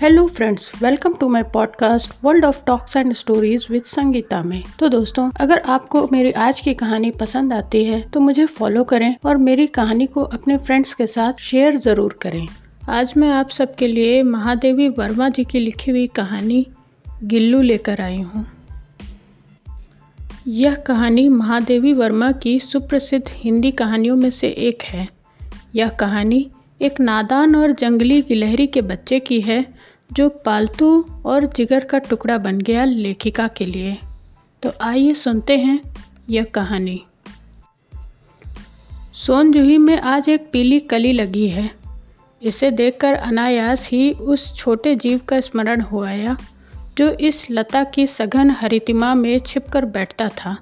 Hello friends welcome to my podcast world of talks and stories with Sangeeta में। तो दोस्तों, अगर आपको मेरी आज की कहानी पसंद आती है तो मुझे फॉलो करें और मेरी कहानी को अपने फ्रेंड्स के साथ शेयर ज़रूर करें। आज मैं आप सबके लिए महादेवी वर्मा जी की लिखी हुई कहानी गिल्लू लेकर आई हूँ। यह कहानी महादेवी वर्मा की सुप्रसिद्ध हिंदी कहानियों में से एक है। यह कहानी एक नादान और जंगली गिलहरी के बच्चे की है जो पालतू और जिगर का टुकड़ा बन गया लेखिका के लिए। तो आइए सुनते हैं यह कहानी। सोनजूही में आज एक पीली कली लगी है। इसे देखकर अनायास ही उस छोटे जीव का स्मरण हो आया, जो इस लता की सघन हरितिमा में छिपकर बैठता था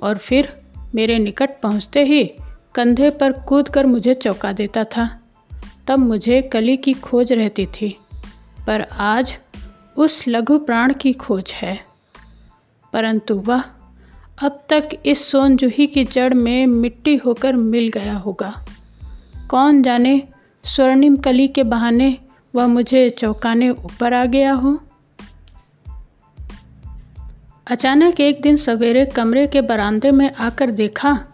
और फिर मेरे निकट पहुँचते ही कंधे पर कूद कर मुझे चौंका देता था। तब मुझे कली की खोज रहती थी। पर आज उस लघु प्राण की खोज है। परंतु वह अब तक इस सोनजूही की जड़ में मिट्टी होकर मिल गया होगा। कौन जाने स्वर्णिम कली के बहाने वह मुझे चौंकाने ऊपर आ गया हो? अचानक एक दिन सवेरे कमरे के बरामदे में आकर देखा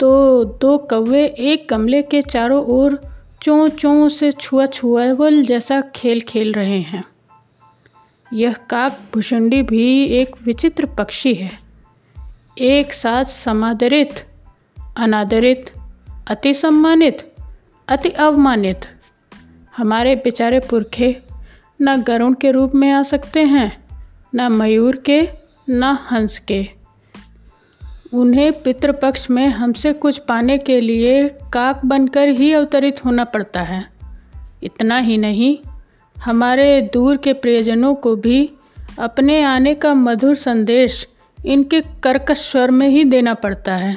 तो दो कौवे एक गमले के चारों ओर चों चों से छुआ छुआवल जैसा खेल खेल रहे हैं। यह काक भुषुंडी भी एक विचित्र पक्षी है। एक साथ समादरित, अनादरित अति सम्मानित अति अवमानित। हमारे बेचारे पुरखे न गरुण के रूप में आ सकते हैं, न मयूर के, न हंस के। उन्हें पितृपक्ष में हमसे कुछ पाने के लिए काक बनकर ही अवतरित होना पड़ता है। इतना ही नहीं, हमारे दूर के प्रियजनों को भी अपने आने का मधुर संदेश इनके कर्कश स्वर में ही देना पड़ता है।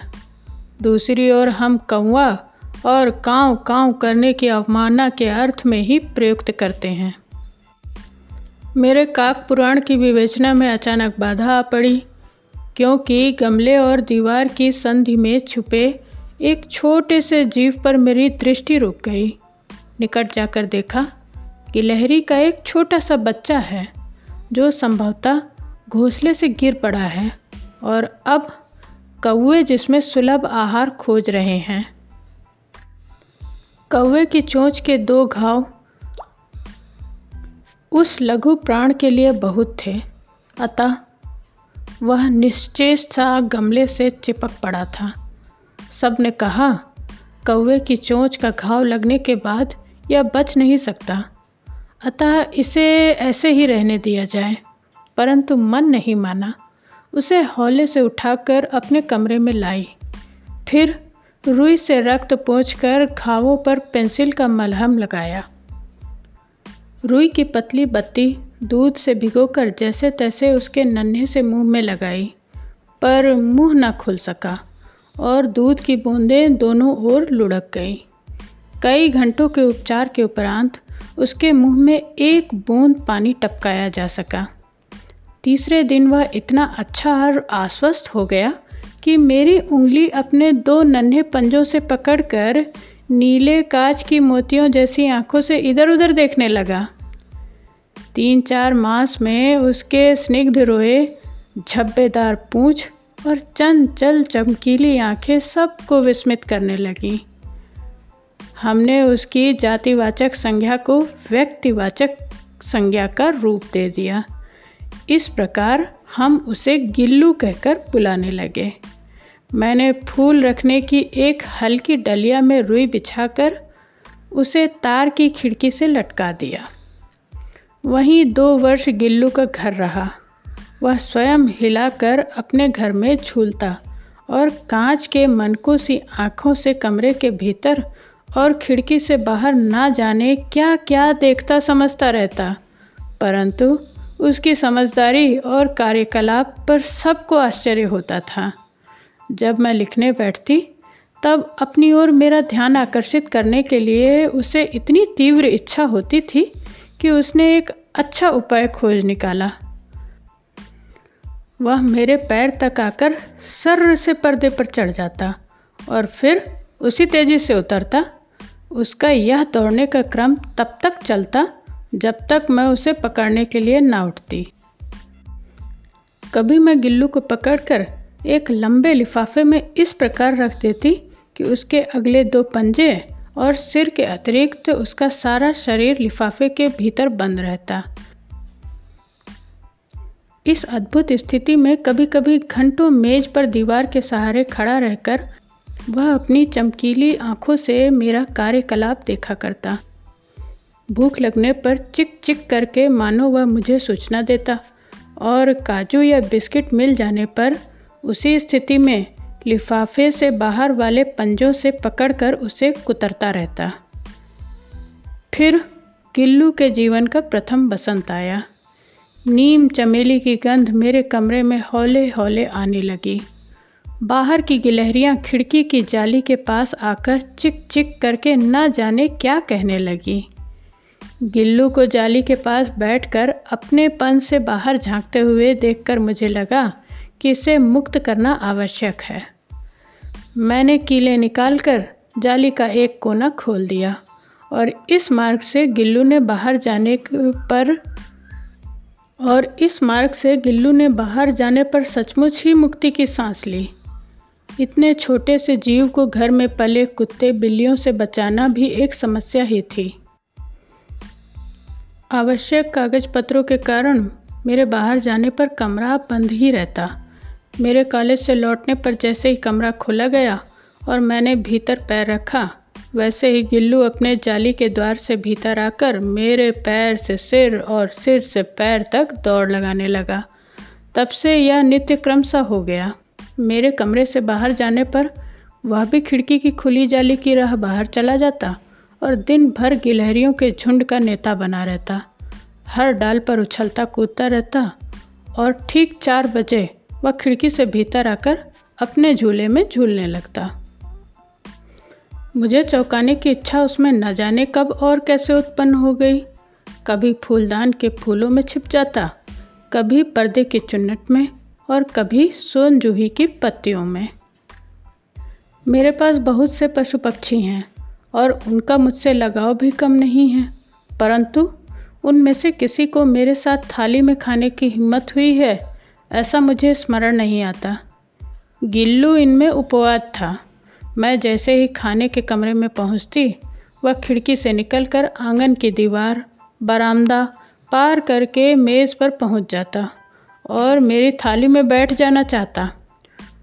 दूसरी ओर हम कौआ और काँव काँव करने की अवमानना के अर्थ में ही प्रयुक्त करते हैं। मेरे काक पुराण की विवेचना में अचानक बाधा आ पड़ी। क्योंकि गमले और दीवार की संधि में छुपे एक छोटे से जीव पर मेरी दृष्टि रुक गई। निकट जाकर देखा कि लहरी का एक छोटा सा बच्चा है, जो संभवतः घोंसले से गिर पड़ा है और अब कौए जिसमें सुलभ आहार खोज रहे हैं। कौवे की चोंच के दो घाव उस लघु प्राण के लिए बहुत थे, अतः वह निश्चेष सा गमले से चिपक पड़ा था। सबने कहा, कौवे की चोंच का घाव लगने के बाद यह बच नहीं सकता। अतः इसे ऐसे ही रहने दिया जाए। परंतु मन नहीं माना। उसे हौले से उठाकर अपने कमरे में लाई। फिर रुई से रक्त पोंछकर घावों पर पेंसिल का मलहम लगाया। रुई की पतली बत्ती दूध से भिगोकर जैसे तैसे उसके नन्हे से मुँह में लगाई, पर मुँह ना खुल सका और दूध की बूंदें दोनों ओर लुढ़क गई। कई घंटों के उपचार के उपरांत उसके मुँह में एक बूंद पानी टपकाया जा सका। तीसरे दिन वह इतना अच्छा और आश्वस्त हो गया कि मेरी उंगली अपने दो नन्हे पंजों से पकड़कर नीले कांच की मोतियों जैसी आँखों से इधर उधर देखने लगा। तीन चार मास में उसके स्निग्ध रोए, झब्बेदार पूँछ और चंचल चमकीली आँखें सबको विस्मित करने लगीं। हमने उसकी जातिवाचक संज्ञा को व्यक्तिवाचक संज्ञा का रूप दे दिया। इस प्रकार हम उसे गिल्लू कहकर बुलाने लगे। मैंने फूल रखने की एक हल्की डलिया में रुई बिछाकर उसे तार की खिड़की से लटका दिया। वहीं दो वर्ष गिल्लू का घर रहा। वह स्वयं हिलाकर अपने घर में झूलता और कांच के मनकों सी आँखों से कमरे के भीतर और खिड़की से बाहर ना जाने क्या क्या देखता समझता रहता। परंतु उसकी समझदारी और कार्यकलाप पर सबको आश्चर्य होता था। जब मैं लिखने बैठती, तब अपनी ओर मेरा ध्यान आकर्षित करने के लिए उसे इतनी तीव्र इच्छा होती थी कि उसने एक अच्छा उपाय खोज निकाला। वह मेरे पैर तक आकर सर्र से पर्दे पर चढ़ जाता और फिर उसी तेज़ी से उतरता। उसका यह दौड़ने का क्रम तब तक चलता जब तक मैं उसे पकड़ने के लिए ना उठती। कभी मैं गिल्लू को पकड़कर एक लंबे लिफाफे में इस प्रकार रख देती कि उसके अगले दो पंजे और सिर के अतिरिक्त उसका सारा शरीर लिफाफे के भीतर बंद रहता। इस अद्भुत स्थिति में कभी कभी घंटों मेज पर दीवार के सहारे खड़ा रहकर वह अपनी चमकीली आँखों से मेरा कार्यकलाप देखा करता। भूख लगने पर चिक चिक करके मानो वह मुझे सूचना देता और काजू या बिस्किट मिल जाने पर उसी स्थिति में लिफाफे से बाहर वाले पंजों से पकड़कर उसे कुतरता रहता। फिर गिल्लू के जीवन का प्रथम बसंत आया। नीम चमेली की गंध मेरे कमरे में हौले हौले आने लगी। बाहर की गिलहरियाँ खिड़की की जाली के पास आकर चिक चिक करके न जाने क्या कहने लगी। गिल्लू को जाली के पास बैठकर अपने पन से बाहर झांकते हुए देखकर मुझे लगा कि इसे मुक्त करना आवश्यक है। मैंने कीले निकालकर जाली का एक कोना खोल दिया और इस मार्ग से गिल्लू ने बाहर जाने पर और इस मार्ग से गिल्लू ने बाहर जाने पर सचमुच ही मुक्ति की सांस ली। इतने छोटे से जीव को घर में पले कुत्ते बिल्लियों से बचाना भी एक समस्या ही थी। आवश्यक कागज़ पत्रों के कारण मेरे बाहर जाने पर कमरा बंद ही रहता। मेरे कॉलेज से लौटने पर जैसे ही कमरा खुला गया और मैंने भीतर पैर रखा, वैसे ही गिल्लू अपने जाली के द्वार से भीतर आकर मेरे पैर से सिर और सिर से पैर तक दौड़ लगाने लगा। तब से यह नित्य क्रम सा हो गया। मेरे कमरे से बाहर जाने पर वह भी खिड़की की खुली जाली की राह बाहर चला जाता और दिन भर गिलहरियों के झुंड का नेता बना रहता। हर डाल पर उछलता कूदता रहता और ठीक चार बजे वह खिड़की से भीतर आकर अपने झूले में झूलने लगता। मुझे चौंकाने की इच्छा उसमें न जाने कब और कैसे उत्पन्न हो गई। कभी फूलदान के फूलों में छिप जाता, कभी पर्दे की चुन्नट में और कभी सोन जूही की पत्तियों में। मेरे पास बहुत से पशु पक्षी हैं और उनका मुझसे लगाव भी कम नहीं है, परंतु उनमें से किसी को मेरे साथ थाली में खाने की हिम्मत हुई है। ऐसा मुझे स्मरण नहीं आता। गिल्लू इनमें उपवाद था। मैं जैसे ही खाने के कमरे में पहुँचती, वह खिड़की से निकलकर आँगन की दीवार, बरामदा पार करके मेज़ पर पहुँच जाता और मेरी थाली में बैठ जाना चाहता।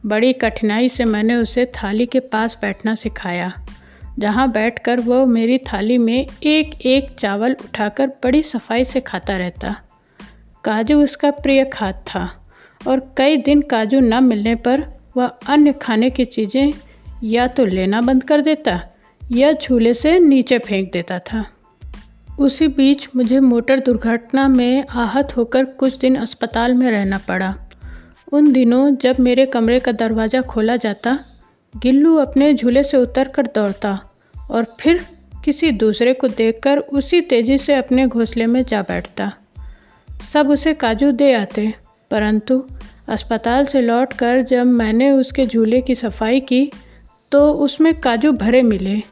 बड़ी कठिनाई से मैंने उसे थाली के पास बैठना सिखाया, जहाँ बैठकर वह मेरी थाली में एक एक चावल उठाकर बड़ी सफ़ाई से खाता रहता। काजू उसका प्रिय खाद था। और कई दिन काजू न मिलने पर वह अन्य खाने की चीज़ें या तो लेना बंद कर देता या झूले से नीचे फेंक देता था। उसी बीच मुझे मोटर दुर्घटना में आहत होकर कुछ दिन अस्पताल में रहना पड़ा। उन दिनों जब मेरे कमरे का दरवाज़ा खोला जाता, गिल्लू अपने झूले से उतर कर दौड़ता और फिर किसी दूसरे को देखकर उसी तेज़ी से अपने घोंसले में जा बैठता। सब उसे काजू दे आते, परंतु अस्पताल से लौटकर जब मैंने उसके झूले की सफ़ाई की तो उसमें काजू भरे मिले,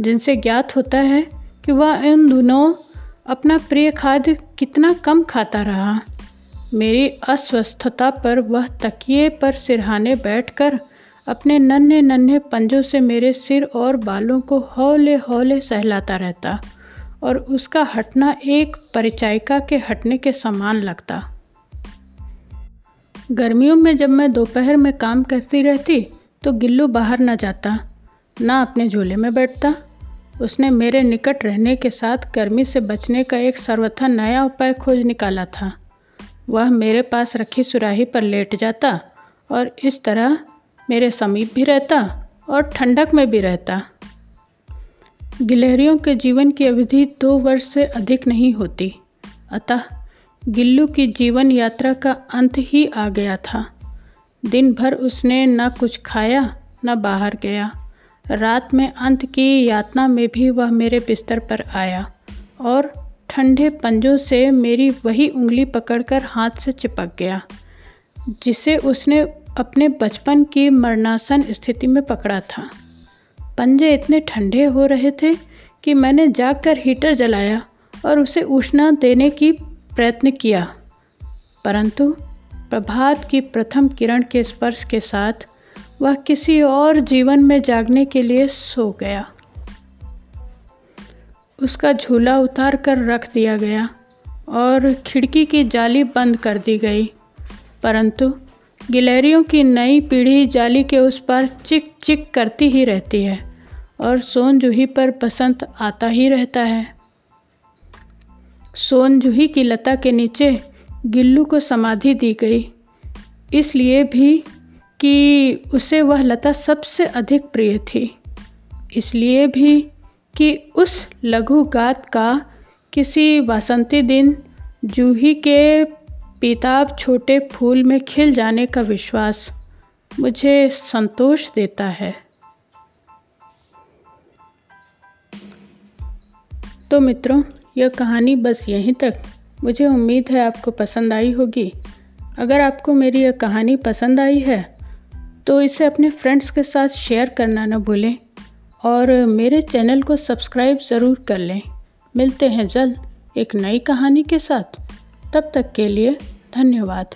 जिनसे ज्ञात होता है कि वह इन दोनों अपना प्रिय खाद्य कितना कम खाता रहा। मेरी अस्वस्थता पर वह तकिए पर सिरहाने बैठकर अपने नन्हे नन्हे पंजों से मेरे सिर और बालों को हौले हौले सहलाता रहता और उसका हटना एक परिचायिका के हटने के समान लगता। गर्मियों में जब मैं दोपहर में काम करती रहती तो गिल्लू बाहर न जाता, ना अपने झूले में बैठता। उसने मेरे निकट रहने के साथ गर्मी से बचने का एक सर्वथा नया उपाय खोज निकाला था। वह मेरे पास रखी सुराही पर लेट जाता और इस तरह मेरे समीप भी रहता और ठंडक में भी रहता। गिलहरियों के जीवन की अवधि दो वर्ष से अधिक नहीं होती, अतः गिल्लू की जीवन यात्रा का अंत ही आ गया था। दिन भर उसने न कुछ खाया, न बाहर गया। रात में अंत की यातना में भी वह मेरे बिस्तर पर आया और ठंडे पंजों से मेरी वही उंगली पकड़कर हाथ से चिपक गया, जिसे उसने अपने बचपन की मरणासन स्थिति में पकड़ा था। पंजे इतने ठंडे हो रहे थे कि मैंने जाकर हीटर जलाया और उसे उष्णा देने की प्रयत्न किया, परंतु प्रभात की प्रथम किरण के स्पर्श के साथ वह किसी और जीवन में जागने के लिए सो गया। उसका झूला उतार कर रख दिया गया और खिड़की की जाली बंद कर दी गई, परंतु गिलहरियों की नई पीढ़ी जाली के उस पर चिक चिक करती ही रहती है और सोन जूही पर बसंत आता ही रहता है। सोन जूही की लता के नीचे गिल्लू को समाधि दी गई। इसलिए भी कि उसे वह लता सबसे अधिक प्रिय थी। इसलिए भी कि उस लघु गात का किसी वासंती दिन जूही के पीताब छोटे फूल में खिल जाने का विश्वास मुझे संतोष देता है। तो मित्रों यह कहानी बस यहीं तक। मुझे उम्मीद है आपको पसंद आई होगी। अगर आपको मेरी यह कहानी पसंद आई है तो इसे अपने फ्रेंड्स के साथ शेयर करना न भूलें और मेरे चैनल को सब्सक्राइब ज़रूर कर लें। मिलते हैं जल्द एक नई कहानी के साथ। तब तक के लिए धन्यवाद।